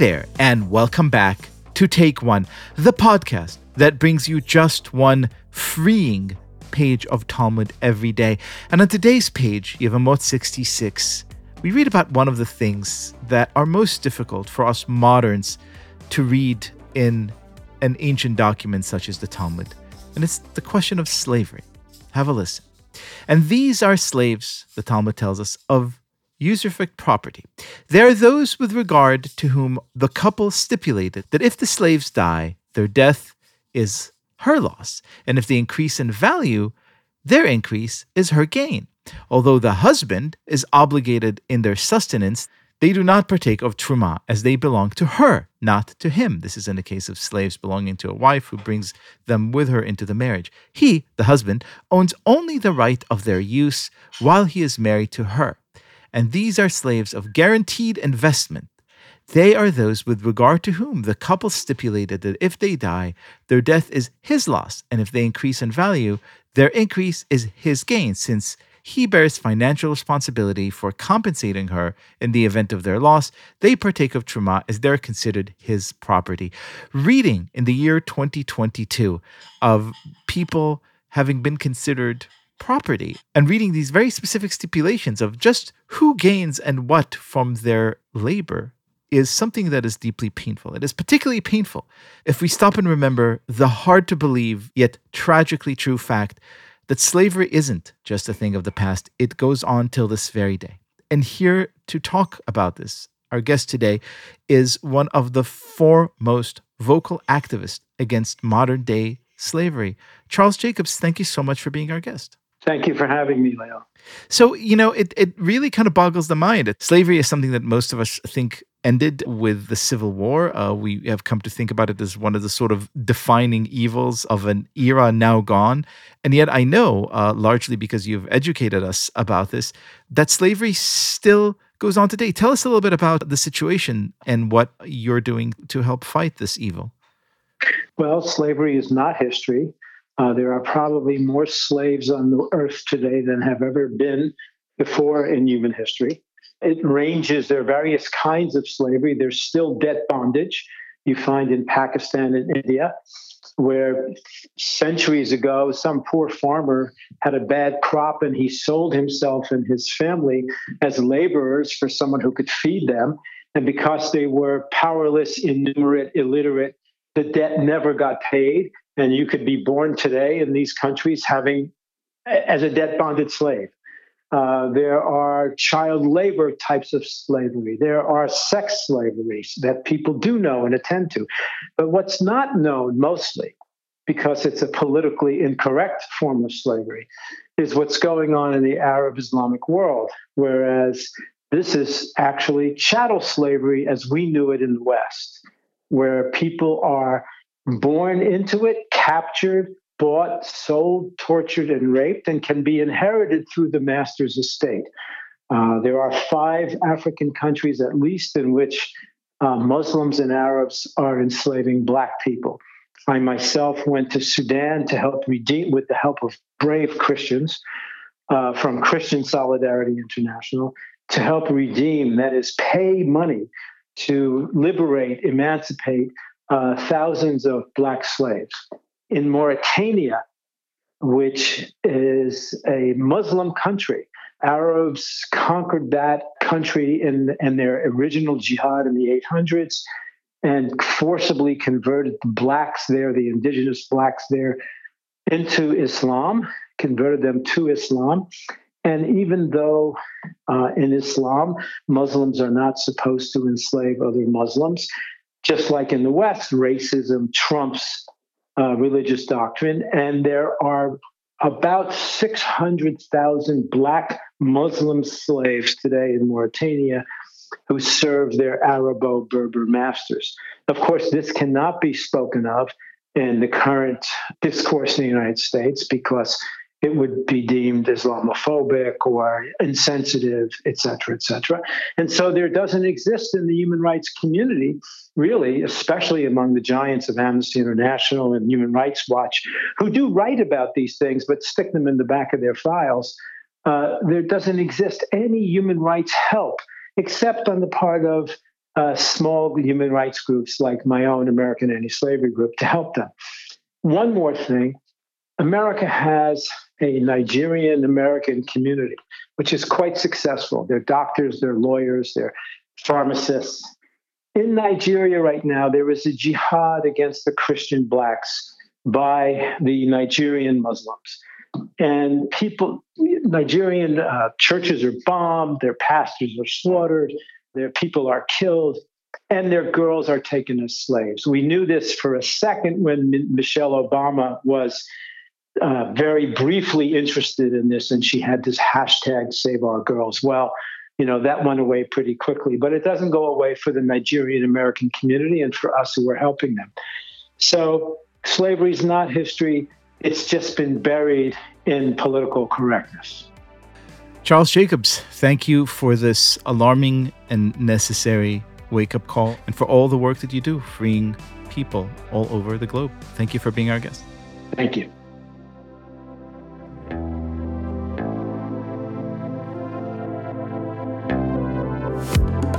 there, and welcome back to Take One, the podcast that brings you just one freeing page of Talmud every day. And on today's page, Yevamot 66, we read about one of the things that are most difficult for us moderns to read in an ancient document such as the Talmud. And it's the question of slavery. Have a listen. And these are slaves, the Talmud tells us, of usufruct property. They are those with regard to whom the couple stipulated that if the slaves die, their death is her loss, and if they increase in value, their increase is her gain. Although the husband is obligated in their sustenance, they do not partake of truma as they belong to her, not to him. This is in the case of slaves belonging to a wife who brings them with her into the marriage. He, the husband, owns only the right of their use while he is married to her. And these are slaves of guaranteed investment. They are those with regard to whom the couple stipulated that if they die, their death is his loss, and if they increase in value, their increase is his gain, since he bears financial responsibility for compensating her in the event of their loss. They partake of Truma as they're considered his property. Reading in the year 2022 of people having been considered property and reading these very specific stipulations of just who gains and what from their labor is something that is deeply painful. It is particularly painful if we stop and remember the hard to believe yet tragically true fact that slavery isn't just a thing of the past, it goes on till this very day. And here to talk about this, our guest today is one of the foremost vocal activists against modern day slavery. Charles Jacobs, thank you so much for being our guest. Thank you for having me, Liel. So, you know, it, it really kind of boggles the mind. Slavery is something that most of us think ended with the Civil War. Uh, we have come to think about it as one of the sort of defining evils of an era now gone. And yet, I know, uh, largely because you've educated us about this, that slavery still goes on today. Tell us a little bit about the situation and what you're doing to help fight this evil. Well, slavery is not history. Uh, there are probably more slaves on the earth today than have ever been before in human history. It ranges, there are various kinds of slavery. There's still debt bondage you find in Pakistan and India, where centuries ago, some poor farmer had a bad crop and he sold himself and his family as laborers for someone who could feed them. And because they were powerless, innumerate, illiterate, the debt never got paid. And you could be born today in these countries having as a debt bonded slave. Uh, there are child labor types of slavery. There are sex slaveries that people do know and attend to. But what's not known mostly, because it's a politically incorrect form of slavery, is what's going on in the Arab Islamic world. Whereas this is actually chattel slavery as we knew it in the West, where people are born into it, captured, bought, sold, tortured, and raped, and can be inherited through the master's estate. Uh, there are five African countries, at least, in which uh, Muslims and Arabs are enslaving Black people. I myself went to Sudan to help redeem, with the help of brave Christians uh, from Christian Solidarity International, to help redeem, that is, pay money to liberate, emancipate uh, thousands of Black slaves in Mauritania, which is a Muslim country. Arabs conquered that country in, in their original jihad in the 800s and forcibly converted the blacks there, the indigenous blacks there, into Islam, converted them to Islam. And even though uh, in Islam, Muslims are not supposed to enslave other Muslims, just like in the West, racism trumps uh, religious doctrine, and there are about 600,000 black Muslim slaves today in Mauritania who serve their Arabo Berber masters. Of course, this cannot be spoken of in the current discourse in the United States because it would be deemed Islamophobic or insensitive, et cetera, et cetera. And so there doesn't exist in the human rights community, really, especially among the giants of Amnesty International and Human Rights Watch, who do write about these things but stick them in the back of their files. Uh, there doesn't exist any human rights help except on the part of uh, small human rights groups like my own American Anti Slavery Group to help them. One more thing America has a Nigerian American community, which is quite successful. They're doctors, they're lawyers, they're pharmacists. In Nigeria right now, there is a jihad against the Christian blacks by the Nigerian Muslims. And people, Nigerian uh, churches are bombed, their pastors are slaughtered, their people are killed, and their girls are taken as slaves. We knew this for a second when M- Michelle Obama was uh, very briefly interested in this, and she had this hashtag Save Our Girls. Well, you know, that went away pretty quickly, but it doesn't go away for the Nigerian American community and for us who are helping them. So slavery is not history, it's just been buried in political correctness. Charles Jacobs, thank you for this alarming and necessary wake up call and for all the work that you do freeing people all over the globe. Thank you for being our guest. Thank you.